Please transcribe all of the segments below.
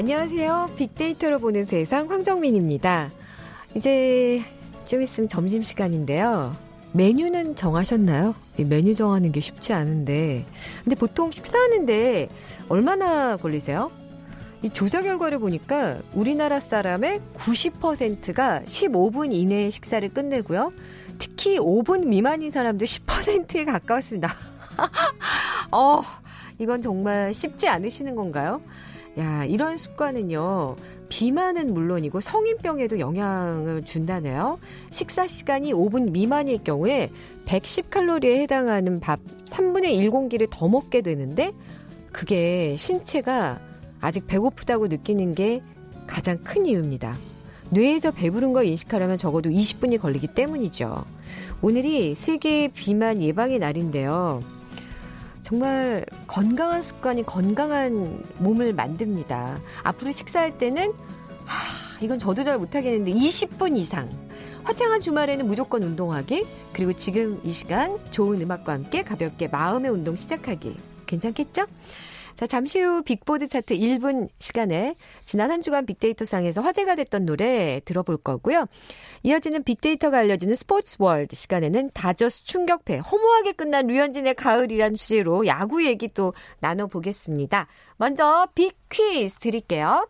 안녕하세요. 빅데이터로 보는 세상 황정민입니다. 이제 좀 있으면 점심시간인데요. 메뉴는 정하셨나요? 메뉴 정하는 게 쉽지 않은데. 근데 보통 식사하는데 얼마나 걸리세요? 이 조사 결과를 보니까 우리나라 사람의 90%가 15분 이내에 식사를 끝내고요. 특히 5분 미만인 사람도 10%에 가까웠습니다. 어, 이건 정말 쉽지 않으시는 건가요? 야, 이런 습관은요, 비만은 물론이고 성인병에도 영향을 준다네요. 식사 시간이 5분 미만일 경우에 110칼로리에 해당하는 밥 3분의 1공기를 더 먹게 되는데, 그게 신체가 아직 배고프다고 느끼는 게 가장 큰 이유입니다. 뇌에서 배부른 걸 인식하려면 적어도 20분이 걸리기 때문이죠. 오늘이 세계 비만 예방의 날인데요. 정말 건강한 습관이 건강한 몸을 만듭니다. 앞으로 식사할 때는 하, 이건 저도 잘 못하겠는데 20분 이상. 화창한 주말에는 무조건 운동하기. 그리고 지금 이 시간 좋은 음악과 함께 가볍게 마음의 운동 시작하기. 괜찮겠죠? 자, 잠시 후 빅보드 차트 1분 시간에 지난 한 주간 빅데이터상에서 화제가 됐던 노래 들어볼 거고요. 이어지는 빅데이터가 알려주는 스포츠 월드 시간에는 다저스 충격패, 허무하게 끝난 류현진의 가을이란 주제로 야구 얘기 또 나눠보겠습니다. 먼저 빅 퀴즈 드릴게요.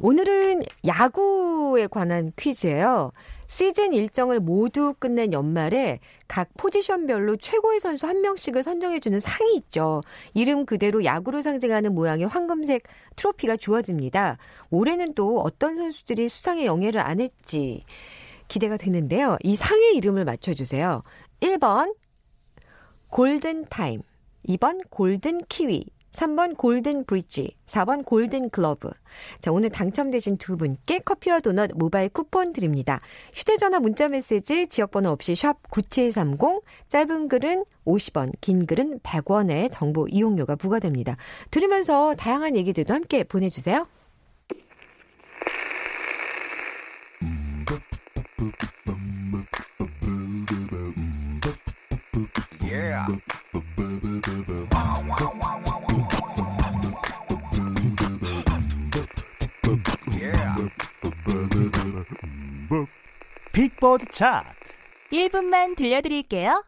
오늘은 야구에 관한 퀴즈예요. 시즌 일정을 모두 끝낸 연말에 각 포지션별로 최고의 선수 한 명씩을 선정해주는 상이 있죠. 이름 그대로 야구를 상징하는 모양의 황금색 트로피가 주어집니다. 올해는 또 어떤 선수들이 수상의 영예를 안을지 기대가 되는데요. 이 상의 이름을 맞춰주세요. 1번 골든 타임, 2번 골든 키위, 3번 골든 브릿지, 4번 골든 글러브. 자, 오늘 당첨되신 두 분께 커피와 도넛 모바일 쿠폰 드립니다. 휴대전화 문자 메시지 지역번호 없이 샵 9730, 짧은 글은 50원, 긴 글은 100원의 정보 이용료가 부과됩니다. 들으면서 다양한 얘기들도 함께 보내주세요. 빅보드 차트 1분만 들려드릴게요.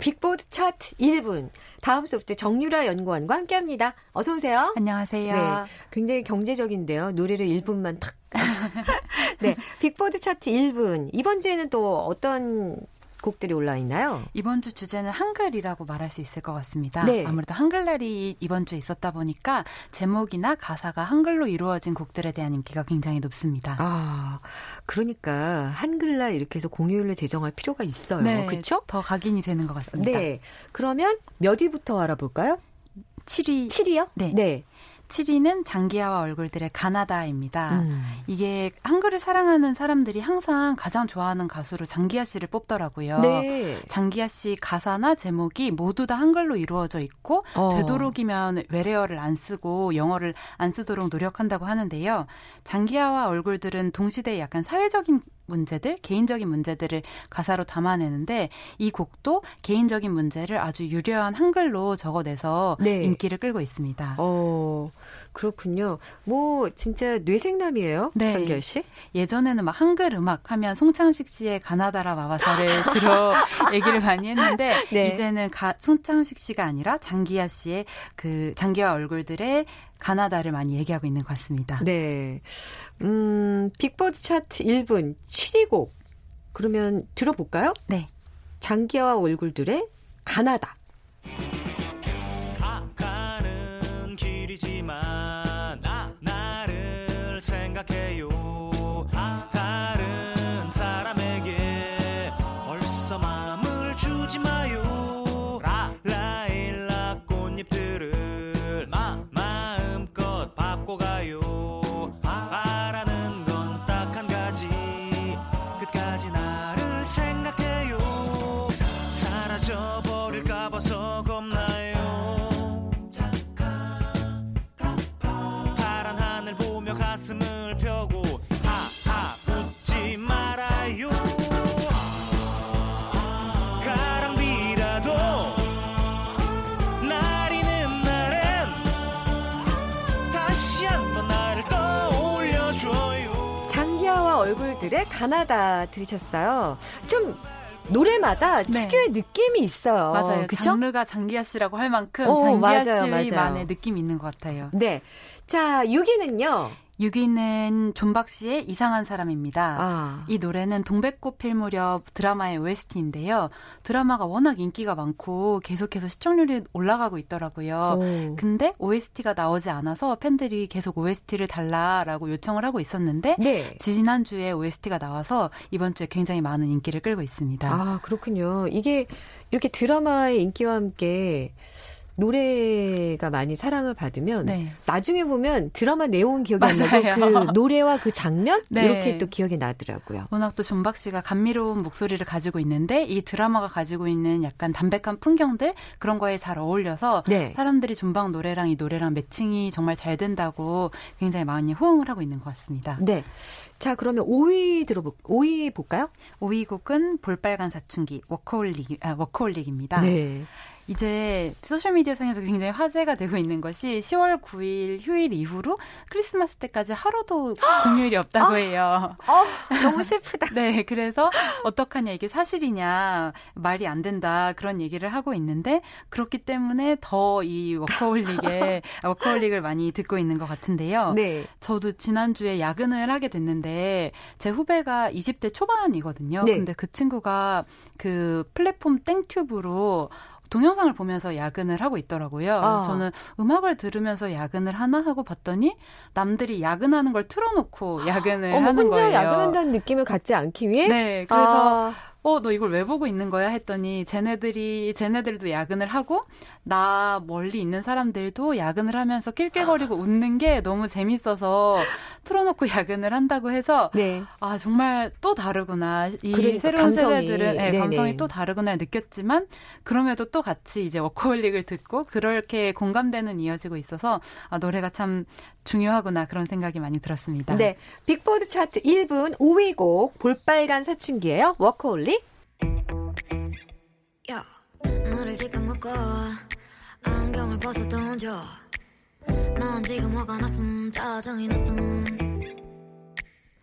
빅보드 차트 1분. 다음소프트 정유라 연구원과 함께 합니다. 어서 오세요. 안녕하세요. 네, 굉장히 경제적인데요. 노래를 1분만 탁. 네, 빅보드 차트 1분. 이번 주에는 또 어떤 곡들이 올라 있나요? 이번 주 주제는 한글이라고 말할 수 있을 것 같습니다. 네. 아무래도 한글날이 이번 주에 있었다 보니까 제목이나 가사가 한글로 이루어진 곡들에 대한 인기가 굉장히 높습니다. 아, 그러니까 한글날 이렇게 해서 공휴일을 제정할 필요가 있어요. 네, 그렇죠? 더 각인이 되는 것 같습니다. 네. 그러면 몇 위부터 알아볼까요? 7위. 7위요? 네. 네. 7위는 장기하와 얼굴들의 가나다입니다. 음. 이게 한글을 사랑하는 사람들이 항상 가장 좋아하는 가수로 장기하 씨를 뽑더라고요. 네. 장기하 씨 가사나 제목이 모두 다 한글로 이루어져 있고 어. 되도록이면 외래어를 안 쓰고 영어를 안 쓰도록 노력한다고 하는데요. 장기하와 얼굴들은 동시대의 약간 사회적인 문제들, 개인적인 문제들을 가사로 담아내는데 이 곡도 개인적인 문제를 아주 유려한 한글로 적어내서 네. 인기를 끌고 있습니다. 어, 그렇군요. 뭐, 진짜 뇌생남이에요? 네. 장결 씨? 예전에는 막 한글 음악 하면 송창식 씨의 가나다라 마와사를 주로 얘기를 많이 했는데 네. 이제는 가, 송창식 씨가 아니라 장기하 씨의 그 장기하 얼굴들의 가나다를 많이 얘기하고 있는 것 같습니다. 네. 음, 빅보드 차트 1분 7위 곡. 그러면 들어볼까요? 네. 장기와 얼굴들의 가나다. 얼굴들의 가나다 들으셨어요. 좀 노래마다 네. 특유의 느낌이 있어요. 맞아요. 그쵸? 장르가 장기하 씨라고 할 만큼 오, 장기하 맞아요, 씨만의 맞아요. 느낌이 있는 것 같아요. 네. 자, 6위는요. 6위는 존박 씨의 이상한 사람입니다. 아. 이 노래는 동백꽃 필 무렵 드라마의 OST인데요. 드라마가 워낙 인기가 많고 계속해서 시청률이 올라가고 있더라고요. 오. 근데 OST가 나오지 않아서 팬들이 계속 OST를 달라라고 요청을 하고 있었는데 네. 지난주에 OST가 나와서 이번 주에 굉장히 많은 인기를 끌고 있습니다. 아, 그렇군요. 이게 이렇게 드라마의 인기와 함께 노래가 많이 사랑을 받으면 네. 나중에 보면 드라마 내용은 기억이 안 맞아요. 나고 그 노래와 그 장면 네. 이렇게 또 기억이 나더라고요. 워낙 또 존박 씨가 감미로운 목소리를 가지고 있는데 이 드라마가 가지고 있는 약간 담백한 풍경들 그런 거에 잘 어울려서 네. 사람들이 존박 노래랑 이 노래랑 매칭이 정말 잘 된다고 굉장히 많이 호응을 하고 있는 것 같습니다. 네. 자, 그러면 5위 들어볼 5위 볼까요? 5위 곡은 볼빨간 사춘기 워커홀릭 아, 워커홀릭입니다. 네. 이제 소셜미디어 상에서 굉장히 화제가 되고 있는 것이 10월 9일 휴일 이후로 크리스마스 때까지 하루도 공휴일이 없다고 해요. 어, 너무 슬프다. 네, 그래서 어떡하냐 이게 사실이냐 말이 안 된다 그런 얘기를 하고 있는데 그렇기 때문에 더 이 워커홀릭에 아, 워커홀릭을 많이 듣고 있는 것 같은데요. 네. 저도 지난주에 야근을 하게 됐는데 제 후배가 20대 초반이거든요. 네. 근데 그 친구가 그 플랫폼 땡튜브로 동영상을 보면서 야근을 하고 있더라고요. 아. 저는 음악을 들으면서 야근을 하나 하고 봤더니 남들이 야근하는 걸 틀어놓고 야근을 어머, 하는 혼자 거예요. 야근한다는 느낌을 갖지 않기 위해 네, 그래서 아, 어, 너 이걸 왜 보고 있는 거야? 했더니, 쟤네들이, 쟤네들도 야근을 하고, 나 멀리 있는 사람들도 야근을 하면서 낄낄거리고 웃는 게 너무 재밌어서 틀어놓고 야근을 한다고 해서, 네. 아, 정말 또 다르구나. 이 그러니까 새로운 감성이. 세대들은, 네. 감성이 또 다르구나 느꼈지만, 그럼에도 또 같이 이제 워커홀릭을 듣고, 그렇게 공감대는 이어지고 있어서, 아, 노래가 참 중요하구나. 그런 생각이 많이 들었습니다. 네. 빅보드 차트 1분 5위 곡 볼빨간 사춘기예요. 워커홀릭. 야, 너를 지금 묶어 안경을 벗어 던져 넌 지금 화가 났음 짜증이 났음.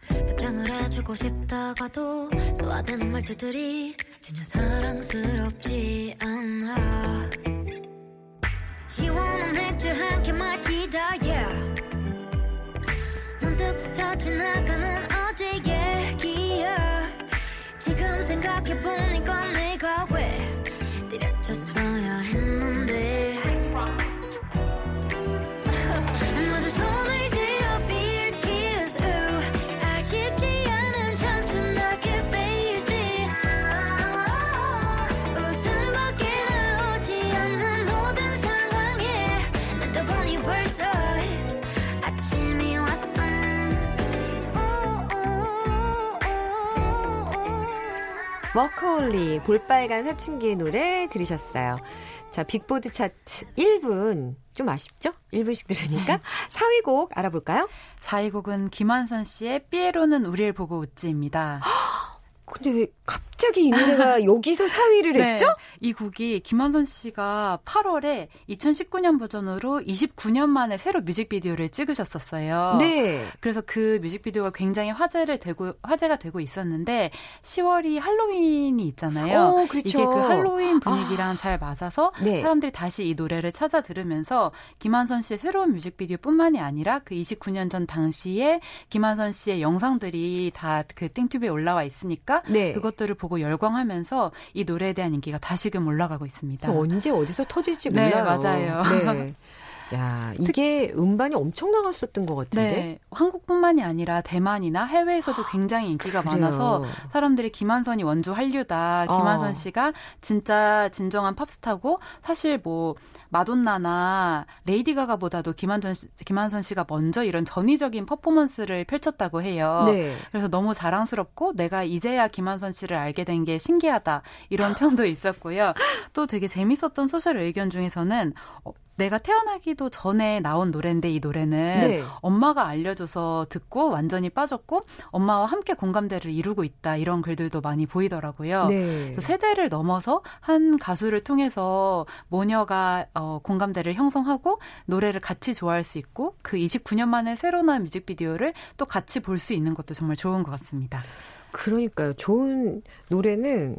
답장을 해주고 싶다가도 쏘아대는 말투들이 전혀 사랑스럽지 않아. 시원한 맥주 한 캔 마시다 yeah. 문득 스쳐 지나가는 어제 얘기야 지금 생각해보니까 내가 왜 워커홀릭 볼빨간 사춘기의 노래 들으셨어요. 자, 빅보드 차트 1분 좀 아쉽죠? 1분씩 들으니까 4위 곡 알아볼까요? 4위 곡은 김완선 씨의 삐에로는 우리를 보고 웃지입니다. 근데 왜 갑자기 이 노래가 여기서 4위를 했죠? 네, 이 곡이 김완선 씨가 8월에 2019년 버전으로 29년 만에 새로 뮤직비디오를 찍으셨었어요. 네. 그래서 그 뮤직비디오가 굉장히 화제를 되고 화제가 되고 있었는데 10월이 할로윈이 있잖아요. 어, 그렇죠. 이게 그 할로윈 분위기랑 잘 맞아서 네. 사람들이 다시 이 노래를 찾아 들으면서 김한선 씨의 새로운 뮤직비디오뿐만이 아니라 그 29년 전 당시에 김한선 씨의 영상들이 다 그 띵튜브에 올라와 있으니까 네. 그것들을 보고 열광하면서 이 노래에 대한 인기가 다시금 올라가고 있습니다. 저 언제 어디서 터질지 네, 몰라요. 맞아요. 네. 야, 이게 음반이 엄청 나갔었던 것 같은데. 네, 한국뿐만이 아니라 대만이나 해외에서도 굉장히 인기가. 많아서 사람들이 김완선이 원조 한류다. 김완선 어. 씨가 진짜 진정한 팝스타고 사실 뭐 마돈나나 레이디 가가보다도 김완선 씨, 김완선 씨가 먼저 이런 전위적인 퍼포먼스를 펼쳤다고 해요. 네. 그래서 너무 자랑스럽고 내가 이제야 김완선 씨를 알게 된 게 신기하다 이런 평도 있었고요. 또 되게 재밌었던 소셜 의견 중에서는 어, 내가 태어나기도 전에 나온 노래인데 이 노래는 네. 엄마가 알려줘서 듣고 완전히 빠졌고 엄마와 함께 공감대를 이루고 있다 이런 글들도 많이 보이더라고요. 네. 세대를 넘어서 한 가수를 통해서 모녀가 어, 공감대를 형성하고 노래를 같이 좋아할 수 있고 그 29년 만에 새로 나온 뮤직비디오를 또 같이 볼 수 있는 것도 정말 좋은 것 같습니다. 그러니까요. 좋은 노래는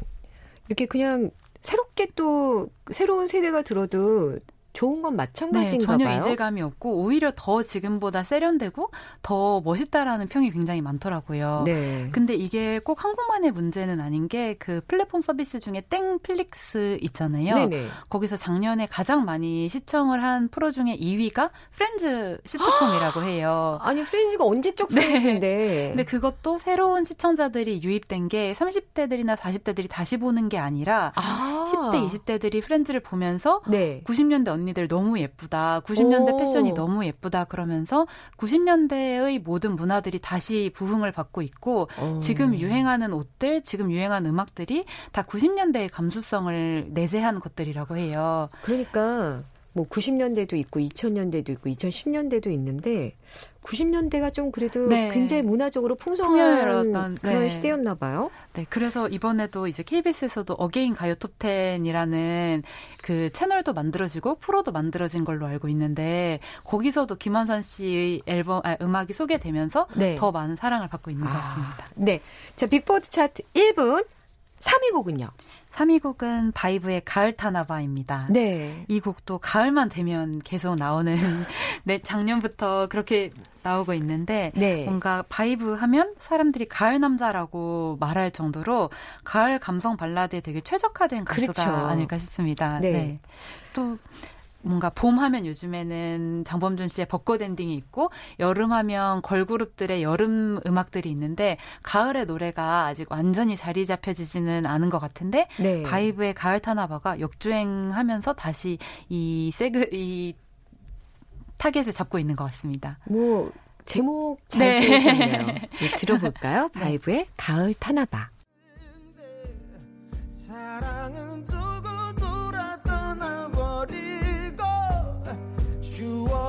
이렇게 그냥 새롭게 또 새로운 세대가 들어도 좋은 건 네, 마찬가지인가 전혀 봐요. 이질감이 없고 오히려 더 지금보다 세련되고 더 멋있다라는 평이 굉장히 많더라고요. 네. 근데 이게 꼭 한국만의 문제는 아닌 게 그 플랫폼 서비스 중에 땡플릭스 있잖아요. 네네. 거기서 작년에 가장 많이 시청을 한 프로 중에 2위가 프렌즈 시트콤이라고 해요. 아니 프렌즈가 언제적 네. 프렌즈인데. 근데 그것도 새로운 시청자들이 유입된 게 30대들이나 40대들이 다시 보는 게 아니라 아. 10대, 20대들이 프렌즈를 보면서 네. 90년대 언니들 너무 예쁘다. 90년대 오. 패션이 너무 예쁘다. 그러면서 90년대의 모든 문화들이 다시 부흥을 받고 있고 어. 지금 유행하는 옷들, 지금 유행하는 음악들이 다 90년대의 감수성을 내재한 것들이라고 해요. 그러니까 뭐 90년대도 있고 2000년대도 있고 2010년대도 있는데 90년대가 좀 그래도 네. 굉장히 문화적으로 풍성한 그런 네. 시대였나 봐요. 네, 그래서 이번에도 이제 KBS에서도 어게인 가요 톱10이라는 그 채널도 만들어지고 프로도 만들어진 걸로 알고 있는데 거기서도 김원선 씨의 앨범 아, 음악이 소개되면서 네. 더 많은 사랑을 받고 있는 것 아. 같습니다. 네. 자, 빅보드 차트 1부 3위 곡은요. 3위 곡은 바이브의 가을 타나 봐입니다. 네. 이 곡도 가을만 되면 계속 나오는 네, 작년부터 그렇게 나오고 있는데 네. 뭔가 바이브 하면 사람들이 가을 남자라고 말할 정도로 가을 감성 발라드에 되게 최적화된 가수가 그렇죠. 아닐까 싶습니다. 네. 네. 또 뭔가 봄 하면 요즘에는 장범준 씨의 벚꽃 엔딩이 있고 여름 하면 걸그룹들의 여름 음악들이 있는데 가을의 노래가 아직 완전히 자리 잡혀지지는 않은 것 같은데 네. 바이브의 가을 타나 봐가 역주행하면서 다시 이 세그 이 타겟을 잡고 있는 것 같습니다. 뭐 제목 잘 네. 지으셨네요. 네, 들어볼까요? 바이브의 가을 타나 봐.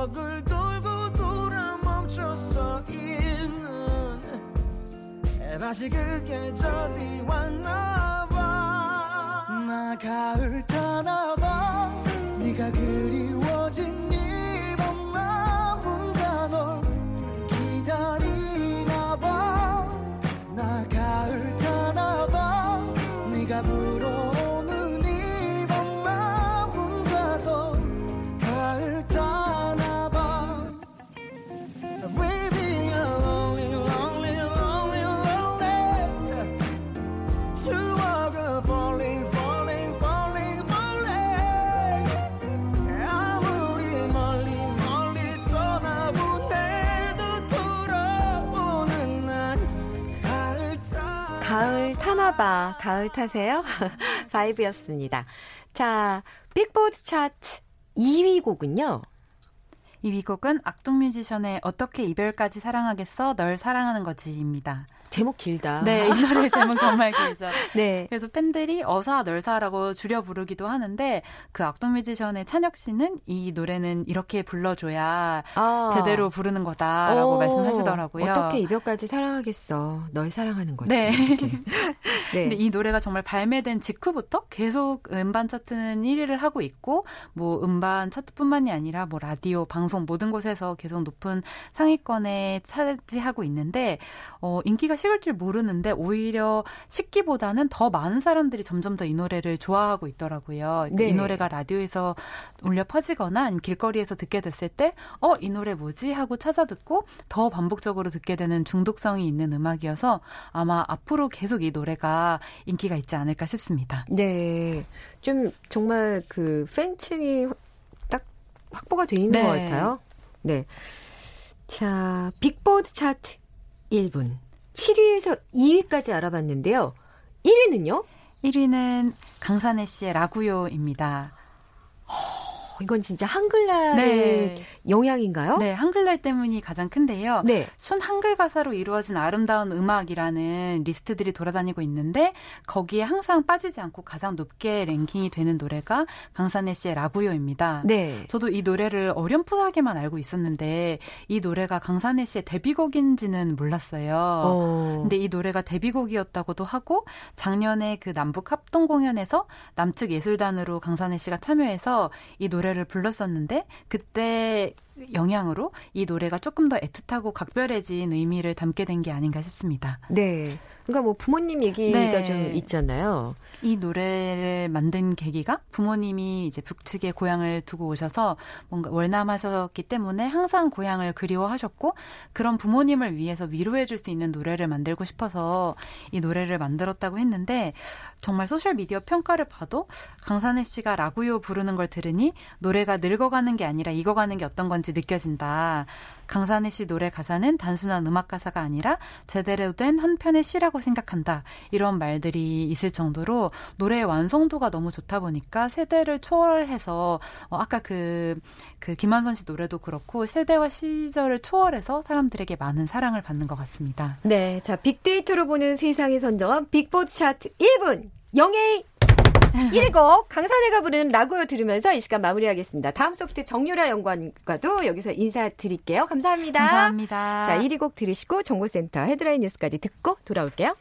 추억을 돌고 돌아 멈춰서 있는 다시 그 계절이 왔나 봐. 나 가을 타나봐. 네가 그리워진 가을 타세요? 바이브였습니다. 자, 빅보드 차트 2위 곡은요. 2위 곡은 악동 뮤지션의 어떻게 이별까지 사랑하겠어 널 사랑하는 거지입니다. 제목 길다. 네, 이 노래 제목 정말 길죠. 네. 그래서 팬들이 어사 널사라고 줄여 부르기도 하는데 그 악동 뮤지션의 찬혁 씨는 이 노래는 이렇게 불러줘야 아. 제대로 부르는 거다라고 오, 말씀하시더라고요. 어떻게 이별까지 사랑하겠어. 널 사랑하는 거지. 네. 네. 근데 이 노래가 정말 발매된 직후부터 계속 음반 차트는 1위를 하고 있고 뭐 음반 차트뿐만이 아니라 뭐 라디오, 방송 모든 곳에서 계속 높은 상위권에 차지하고 있는데 어 인기가 식을 줄 모르는데 오히려 식기보다는 더 많은 사람들이 점점 더 이 노래를 좋아하고 있더라고요. 네. 이 노래가 라디오에서 울려 퍼지거나 길거리에서 듣게 됐을 때 어 이 노래 뭐지 하고 찾아 듣고 더 반복적으로 듣게 되는 중독성이 있는 음악이어서 아마 앞으로 계속 이 노래가 인기가 있지 않을까 싶습니다. 네. 좀 정말 그 팬층이 딱 확보가 돼 있는 네. 것 같아요. 네. 자, 빅보드 차트 1분. 7위에서 2위까지 알아봤는데요. 1위는요? 1위는 강산혜 씨의 라구요입니다. 이건 진짜 한글날의 네. 영향인가요? 네, 한글날 때문이 가장 큰데요. 네. 순 한글 가사로 이루어진 아름다운 음악이라는 리스트들이 돌아다니고 있는데 거기에 항상 빠지지 않고 가장 높게 랭킹이 되는 노래가 강산의 씨의 라구요입니다. 네. 저도 이 노래를 어렴풋하게만 알고 있었는데 이 노래가 강산의 씨의 데뷔곡인지는 몰랐어요. 어. 근데 이 노래가 데뷔곡이었다고도 하고 작년에 그 남북 합동 공연에서 남측 예술단으로 강산혜 씨가 참여해서 이 노래 를 불렀었는데 그때 영향으로 이 노래가 조금 더 애틋하고 각별해진 의미를 담게 된 게 아닌가 싶습니다. 네. 그러니까 뭐 부모님 얘기가 네. 좀 있잖아요. 이 노래를 만든 계기가 부모님이 이제 북측에 고향을 두고 오셔서 뭔가 월남하셨기 때문에 항상 고향을 그리워하셨고 그런 부모님을 위해서 위로해 줄 수 있는 노래를 만들고 싶어서 이 노래를 만들었다고 했는데 정말 소셜 미디어 평가를 봐도 강산에 씨가 라구요 부르는 걸 들으니 노래가 늙어가는 게 아니라 익어가는 게 어떤 건지 느껴진다. 강산에 씨 노래 가사는 단순한 음악 가사가 아니라 제대로 된 한 편의 시라고 생각한다. 이런 말들이 있을 정도로 노래의 완성도가 너무 좋다 보니까 세대를 초월해서 어, 아까 그, 그 김한선 씨 노래도 그렇고 세대와 시절을 초월해서 사람들에게 많은 사랑을 받는 것 같습니다. 네. 자, 빅데이터로 보는 세상이 선정한 빅보드 차트 1부. 영예의 1곡 강산해가 부르는 라고요 들으면서 이 시간 마무리하겠습니다. 다음 소프트 정유라 연구원과도 여기서 인사드릴게요. 감사합니다. 감사합니다. 자, 1위 곡 들으시고 정보센터 헤드라인 뉴스까지 듣고 돌아올게요.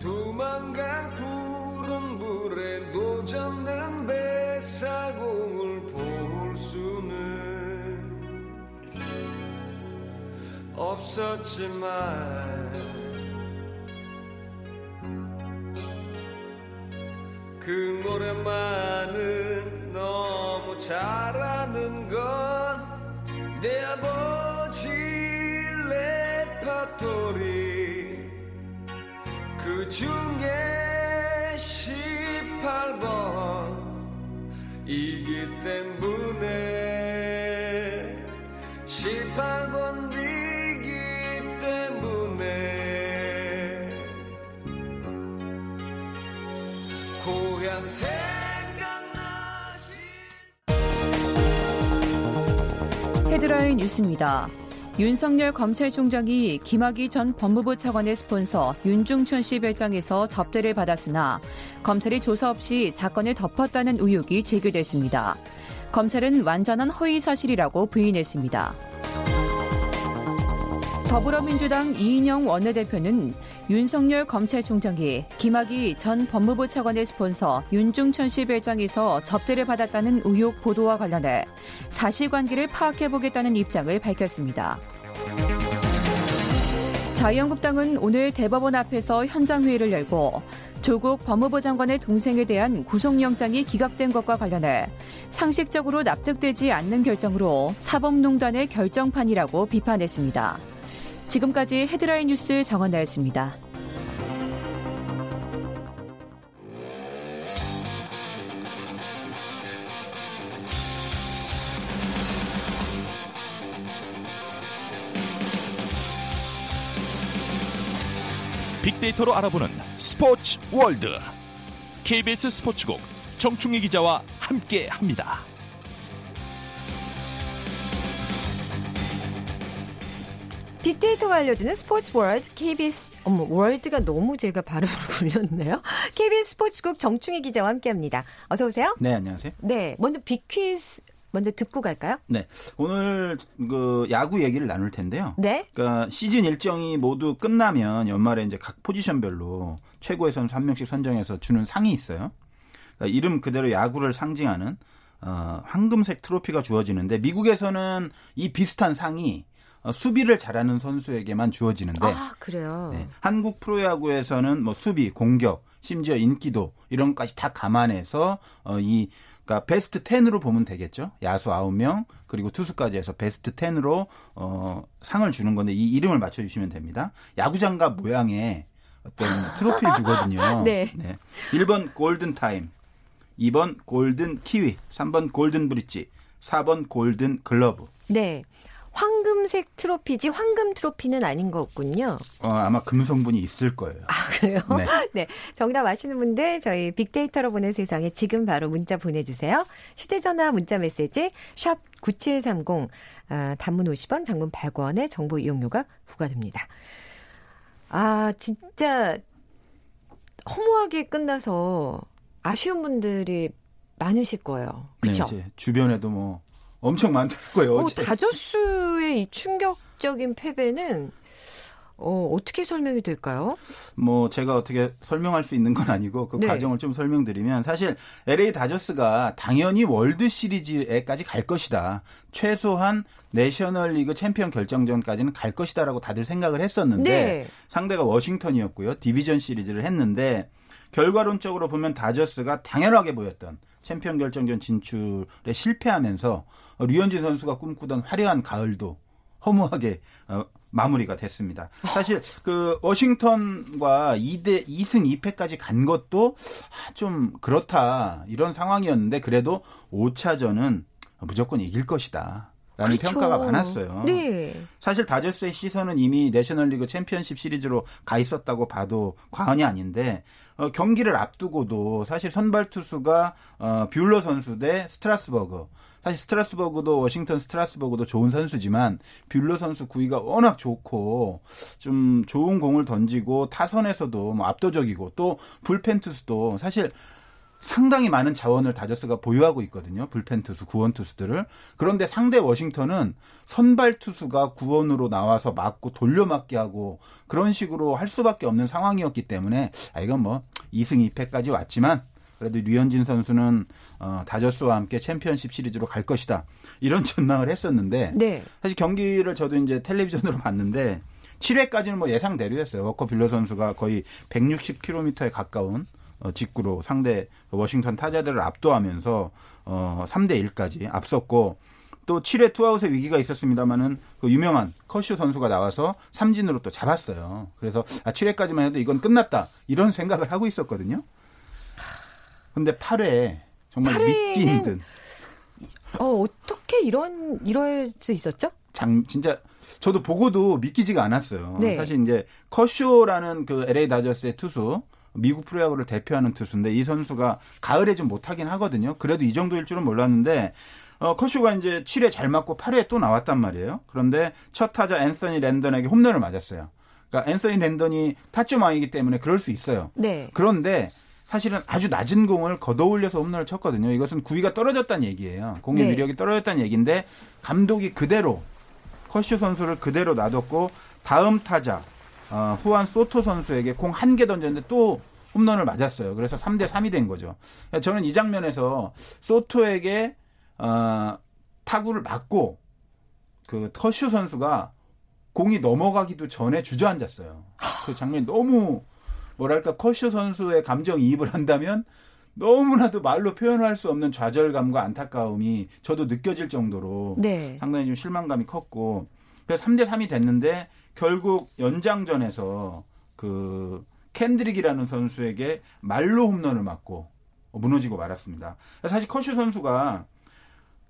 도망간 푸른 물에 노젓 없었지만 그 노래만은 너무 잘하는 건 내 아버지 레파토리 그중 헤드라인 뉴스입니다. 윤석열 검찰총장이 김학의 전 법무부 차관의 스폰서 윤중천 씨 별장에서 접대를 받았으나 검찰이 조사 없이 사건을 덮었다는 의혹이 제기됐습니다. 검찰은 완전한 허위 사실이라고 부인했습니다. 더불어민주당 이인영 원내대표는 윤석열 검찰총장이 김학의 전 법무부 차관의 스폰서 윤중천 씨 별장에서 접대를 받았다는 의혹 보도와 관련해 사실관계를 파악해보겠다는 입장을 밝혔습니다. 자유한국당은 오늘 대법원 앞에서 현장회의를 열고 조국 법무부 장관의 동생에 대한 구속영장이 기각된 것과 관련해 상식적으로 납득되지 않는 결정으로 사법농단의 결정판이라고 비판했습니다. 지금까지 헤드라인 뉴스 정원 나였습니다. 빅데이터로 알아보는 스포츠 월드 KBS 스포츠국 정충희 기자와 함께합니다. 빅데이터가 알려주는 스포츠 월드 KBS 어머 월드가 너무 제가 발음을 굴렸네요. KBS 스포츠국 정충희 기자와 함께합니다. 어서 오세요. 네, 안녕하세요. 네, 먼저 빅퀴즈 먼저 듣고 갈까요? 네. 오늘 그 야구 얘기를 나눌 텐데요. 네. 그러니까 시즌 일정이 모두 끝나면 연말에 이제 각 포지션별로 최고의 선수 한 명씩 선정해서 주는 상이 있어요. 그러니까 이름 그대로 야구를 상징하는 어, 황금색 트로피가 주어지는데 미국에서는 이 비슷한 상이 어, 수비를 잘하는 선수에게만 주어지는데 아, 그래요. 네. 한국 프로야구에서는 뭐 수비, 공격, 심지어 인기도 이런 것까지 다 감안해서 어, 이 그러니까 베스트 10으로 보면 되겠죠. 야수 9명 그리고 투수까지 해서 베스트 10으로 어, 상을 주는 건데 이 이름을 맞춰 주시면 됩니다. 야구 장갑 모양의 어떤 트로피를 주거든요. 네. 1번 골든 타임, 2번 골든 키위, 3번 골든 브릿지, 4번 골든 글러브. 네. 황금색 트로피지 황금 트로피는 아닌 거군요. 어, 아마 금 성분이 있을 거예요. 아, 그래요? 네. 네. 정답 아시는 분들 저희 빅데이터로 보는 세상에 지금 바로 문자 보내주세요. 휴대전화 문자 메시지 샵 9730 아, 단문 50원 장문 100원의 정보 이용료가 부과됩니다. 아 진짜 허무하게 끝나서 아쉬운 분들이 많으실 거예요. 그렇죠? 네, 주변에도 뭐 엄청 많더라고요. 어, 어제. 다저스의 이 충격적인 패배는 어, 어떻게 설명이 될까요? 뭐 제가 어떻게 설명할 수 있는 건 아니고 그 네. 과정을 좀 설명드리면 사실 LA 다저스가 당연히 월드 시리즈에까지 갈 것이다. 최소한 내셔널리그 챔피언 결정전까지는 갈 것이다라고 다들 생각을 했었는데 네. 상대가 워싱턴이었고요. 디비전 시리즈를 했는데 결과론적으로 보면 다저스가 당연하게 보였던 챔피언 결정전 진출에 실패하면서 류현진 선수가 꿈꾸던 화려한 가을도 허무하게 어, 마무리가 됐습니다. 사실 그 워싱턴과 2대 2승 2패까지 간 것도 아, 좀 그렇다 이런 상황이었는데 그래도 5차전은 무조건 이길 것이다. 라는 그렇죠. 평가가 많았어요. 네. 사실 다저스의 시선은 이미 내셔널리그 챔피언십 시리즈로 가 있었다고 봐도 과언이 아닌데 어, 경기를 앞두고도 사실 선발 투수가 어, 뷰러 선수 대 스트라스버그 사실 스트라스버그도 워싱턴 스트라스버그도 좋은 선수지만 뷰러 선수 구위가 워낙 좋고 좀 좋은 공을 던지고 타선에서도 뭐 압도적이고 또 불펜 투수도 사실 상당히 많은 자원을 다저스가 보유하고 있거든요. 불펜 투수, 구원 투수들을. 그런데 상대 워싱턴은 선발 투수가 구원으로 나와서 막고 돌려막기 하고 그런 식으로 할 수밖에 없는 상황이었기 때문에 아 이건 뭐 2승 2패까지 왔지만 그래도 류현진 선수는 어, 다저스와 함께 챔피언십 시리즈로 갈 것이다. 이런 전망을 했었는데 네. 사실 경기를 저도 이제 텔레비전으로 봤는데 7회까지는 뭐 예상대로였어요. 워커 뷰러 선수가 거의 160km에 가까운 어, 직구로 상대 워싱턴 타자들을 압도하면서 어, 3대 1까지 앞섰고 또 7회 투아웃의 위기가 있었습니다만은 그 유명한 커쇼 선수가 나와서 삼진으로 또 잡았어요. 그래서 아 7회까지만 해도 이건 끝났다 이런 생각을 하고 있었거든요. 근데 8회 정말 8회는 믿기 힘든 어, 어떻게 이런 이럴 수 있었죠? 장 진짜 저도 보고도 믿기지가 않았어요. 네. 사실 이제 커쇼라는 그 LA 다저스의 투수 미국 프로야구를 대표하는 투수인데 이 선수가 가을에 좀 못하긴 하거든요. 그래도 이 정도일 줄은 몰랐는데 어, 커쇼가 이제 7회 잘 맞고 8회에 또 나왔단 말이에요. 그런데 첫 타자 앤서니 랜던에게 홈런을 맞았어요. 그러니까 앤서니 랜던이 타점왕이기 때문에 그럴 수 있어요. 네. 그런데 사실은 아주 낮은 공을 걷어올려서 홈런을 쳤거든요. 이것은 구위가 떨어졌다는 얘기예요. 공의 네. 위력이 떨어졌다는 얘기인데 감독이 그대로 커쇼 선수를 그대로 놔뒀고 다음 타자 어, 후안 소토 선수에게 공 한 개 던졌는데 또 홈런을 맞았어요. 그래서 3대 3이 된 거죠. 저는 이 장면에서 소토에게 어, 타구를 맞고 그 커쇼 선수가 공이 넘어가기도 전에 주저앉았어요. 그 장면이 너무 뭐랄까 커쇼 선수의 감정 이입을 한다면 너무나도 말로 표현할 수 없는 좌절감과 안타까움이 저도 느껴질 정도로 네. 상당히 좀 실망감이 컸고 그래서 3대 3이 됐는데 결국 연장전에서 그 캔드릭이라는 선수에게 만루 홈런을 맞고 무너지고 말았습니다. 사실 커쇼 선수가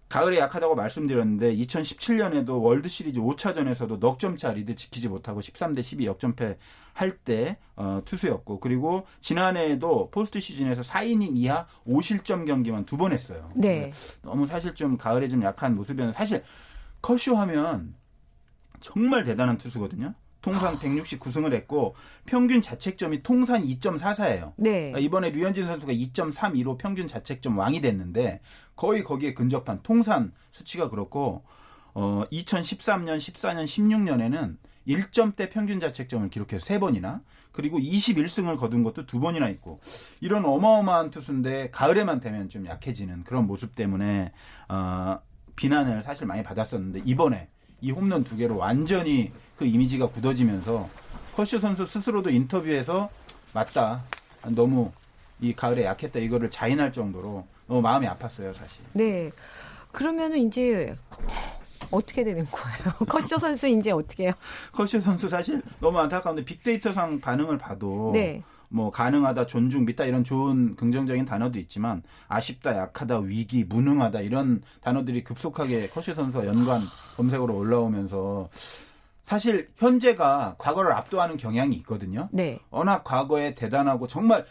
가을에 약하다고 말씀드렸는데 2017년에도 월드 시리즈 5차전에서도 넉 점차 리드 지키지 못하고 13대 12 역전패 할때 어, 투수였고 그리고 지난해에도 포스트 시즌에서 4이닝 이하 5실점 경기만 두 번 했어요. 네. 너무 사실 좀 가을에 좀 약한 모습이었는데 사실 커쇼 하면 정말 대단한 투수거든요. 통산 169승을 했고 평균 자책점이 통산 2.44예요. 네. 이번에 류현진 선수가 2.32로 평균 자책점 왕이 됐는데 거의 거기에 근접한 통산 수치가 그렇고 어 2013년, 14년, 16년에는 1점대 평균 자책점을 기록해서 세 번이나 그리고 21승을 거둔 것도 두 번이나 있고 이런 어마어마한 투수인데 가을에만 되면 좀 약해지는 그런 모습 때문에 어 비난을 사실 많이 받았었는데 이번에 이 홈런 두 개로 완전히 그 이미지가 굳어지면서 커쇼 선수 스스로도 인터뷰에서 맞다. 너무 이 가을에 약했다. 이거를 자인할 정도로 너무 마음이 아팠어요, 사실. 네. 그러면은 이제 어떻게 되는 거예요? 커쇼 선수 이제 어떻게 해요? 커쇼 선수 사실 너무 안타까운데 빅데이터상 반응을 봐도 네. 뭐 가능하다, 존중, 믿다 이런 좋은 긍정적인 단어도 있지만 아쉽다, 약하다, 위기, 무능하다 이런 단어들이 급속하게 커쇼 선수와 연관 검색으로 올라오면서 사실 현재가 과거를 압도하는 경향이 있거든요. 네. 워낙 과거에 대단하고 정말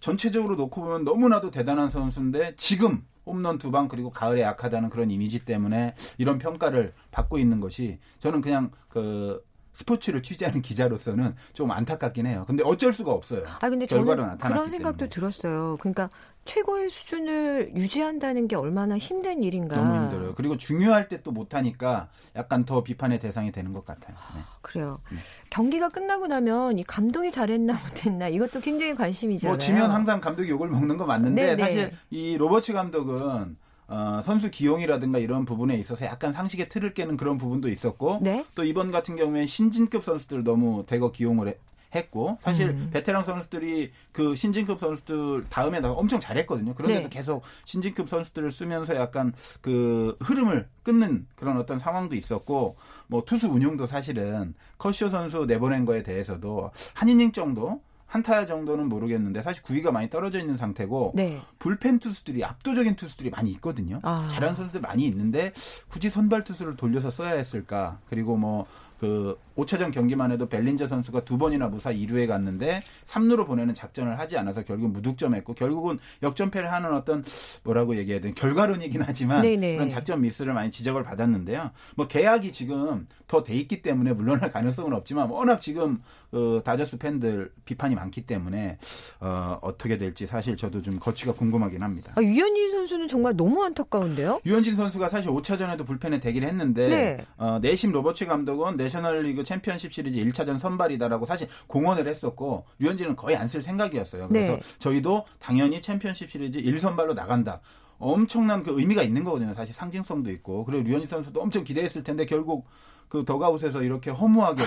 전체적으로 놓고 보면 너무나도 대단한 선수인데 지금 홈런 두 방 그리고 가을에 약하다는 그런 이미지 때문에 이런 평가를 받고 있는 것이 저는 그냥 그 스포츠를 취재하는 기자로서는 좀 안타깝긴 해요. 근데 어쩔 수가 없어요. 아 근데 저는 그런 생각도 때문에. 들었어요. 그러니까 최고의 수준을 유지한다는 게 얼마나 힘든 일인가. 너무 힘들어요. 그리고 중요할 때 또 못하니까 약간 더 비판의 대상이 되는 것 같아요. 네. 그래요. 음. 경기가 끝나고 나면 이 감독이 잘했나 못했나 이것도 굉장히 관심이잖아요. 뭐 지면 항상 감독이 욕을 먹는 거 맞는데 네네. 사실 이 로버츠 감독은 어, 선수 기용이라든가 이런 부분에 있어서 약간 상식의 틀을 깨는 그런 부분도 있었고 네. 또 이번 같은 경우에 신진급 선수들 너무 대거 기용을 해- 했고 사실 음. 베테랑 선수들이 그 신진급 선수들 다음에다가 엄청 잘했거든요. 그런데도 네. 계속 신진급 선수들을 쓰면서 약간 그 흐름을 끊는 그런 어떤 상황도 있었고 뭐 투수 운용도 사실은 커쇼 선수 내보낸 거에 대해서도 한 이닝 정도 한타 정도는 모르겠는데 사실 구위가 많이 떨어져 있는 상태고 네. 불펜 투수들이 압도적인 투수들이 많이 있거든요. 아. 잘하는 선수들 많이 있는데 굳이 선발 투수를 돌려서 써야 했을까? 그리고 뭐 그 5차전 경기만 해도 벨린저 선수가 두 번이나 무사 2루에 갔는데 3루로 보내는 작전을 하지 않아서 결국 무득점했고 결국은 역전패를 하는 어떤 뭐라고 얘기해야 되나 결과론이긴 하지만 네네. 그런 작전 미스를 많이 지적을 받았는데요. 뭐 계약이 지금 더 돼 있기 때문에 물러날 가능성은 없지만 워낙 지금 그 다저스 팬들 비판이 많기 때문에 어, 어떻게 될지 사실 저도 좀 거치가 궁금하긴 합니다. 아, 유현진 선수는 정말 너무 안타까운데요. 류현진 선수가 사실 5차전에도 불펜에 대기를 했는데 네. 어, 내심 로버츠 감독은 내셔널리그 챔피언십 시리즈 1차전 선발이다라고 사실 공언을 했었고 류현진은 거의 안 쓸 생각이었어요. 그래서 네. 저희도 당연히 챔피언십 시리즈 1선발로 나간다. 엄청난 그 의미가 있는 거거든요. 사실 상징성도 있고. 그리고 류현진 선수도 엄청 기대했을 텐데 결국 그 더그아웃에서 이렇게 허무하게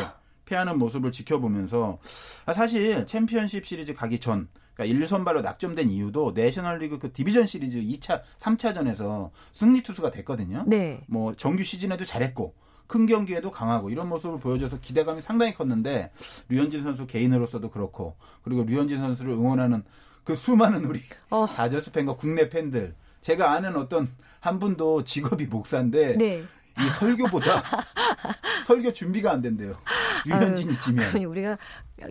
패하는 모습을 지켜보면서 아, 사실 챔피언십 시리즈 가기 전 그러니까 1선발로 낙점된 이유도 내셔널리그 그 디비전 시리즈 2차, 3차전에서 승리 투수가 됐거든요. 네. 뭐 정규 시즌에도 잘했고 큰 경기에도 강하고 이런 모습을 보여줘서 기대감이 상당히 컸는데 류현진 선수 개인으로서도 그렇고 그리고 류현진 선수를 응원하는 그 수많은 우리 어. 다저스 팬과 국내 팬들 제가 아는 어떤 한 분도 직업이 목사인데 네. 이 설교보다 설교 준비가 안 된대요. 류현진이 지면. 아니, 우리가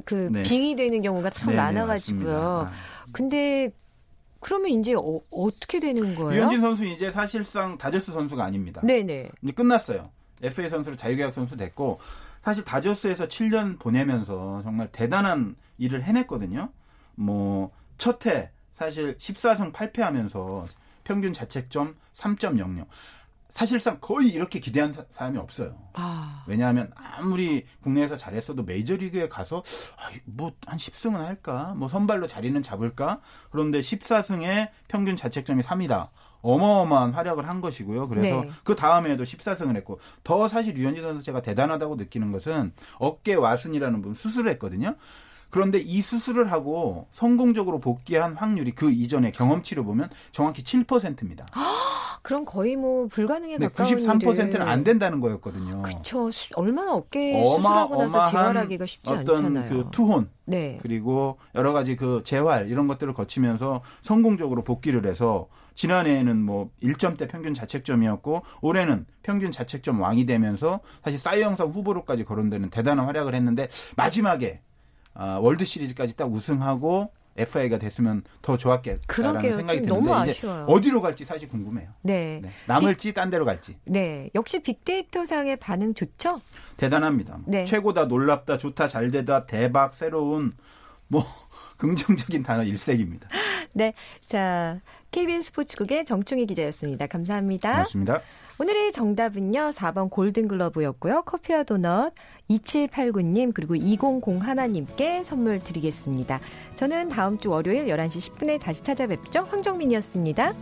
그 네. 빙의 되는 경우가 참 네, 네, 많아가지고요. 맞습니다. 근데 그러면 이제 어, 어떻게 되는 거예요? 류현진 선수 이제 사실상 다저스 선수가 아닙니다. 네네. 이제 끝났어요. FA 선수로 자유계약 선수 됐고 사실 다저스에서 7년 보내면서 정말 대단한 일을 해냈거든요. 뭐 첫해 사실 14승 8패하면서 평균 자책점 3.00. 사실상 거의 이렇게 기대한 사- 사람이 없어요. 아, 왜냐하면 아무리 국내에서 잘했어도 메이저리그에 가서 뭐 한 10승은 할까? 뭐 선발로 자리는 잡을까? 그런데 14승에 평균 자책점이 3이다. 어마어마한 활약을 한 것이고요. 그래서 네. 그 다음에도 14승을 했고 더 사실 류현진 선수 제가 대단하다고 느끼는 것은 어깨 와순이라는 분 수술을 했거든요. 그런데 이 수술을 하고 성공적으로 복귀한 확률이 그 이전의 경험치로 보면 정확히 7%입니다. 그럼 거의 뭐 불가능에 근데 가까운 93%는 일을. 안 된다는 거였거든요. 수- 얼마나 어깨 수술하고 나서 재활하기가 쉽지 어떤 않잖아요. 그 투혼 네. 그리고 여러 가지 그 재활 이런 것들을 거치면서 성공적으로 복귀를 해서 지난해에는 뭐 1점대 평균 자책점이었고 올해는 평균 자책점 왕이 되면서 사실 사이영상 후보로까지 거론되는 대단한 활약을 했는데 마지막에 아, 월드 시리즈까지 딱 우승하고 FA가 됐으면 더 좋았겠다라는. 생각이 좀 드는데 이제. 어디로 갈지 사실 궁금해요. 네. 네. 남을지 딴 데로 갈지 네. 역시 빅데이터 상의 반응 좋죠? 대단합니다. 네. 최고다, 놀랍다, 좋다, 잘되다, 대박, 새로운 뭐 긍정적인 단어 일색입니다. 네. 자, KBS 스포츠국의 정충희 기자였습니다. 감사합니다. 고맙습니다. 오늘의 정답은요. 4번 골든글러브였고요. 커피와 도넛 2789님 그리고 2001님께 선물 드리겠습니다. 저는 다음 주 월요일 11시 10분에 다시 찾아뵙죠. 황정민이었습니다.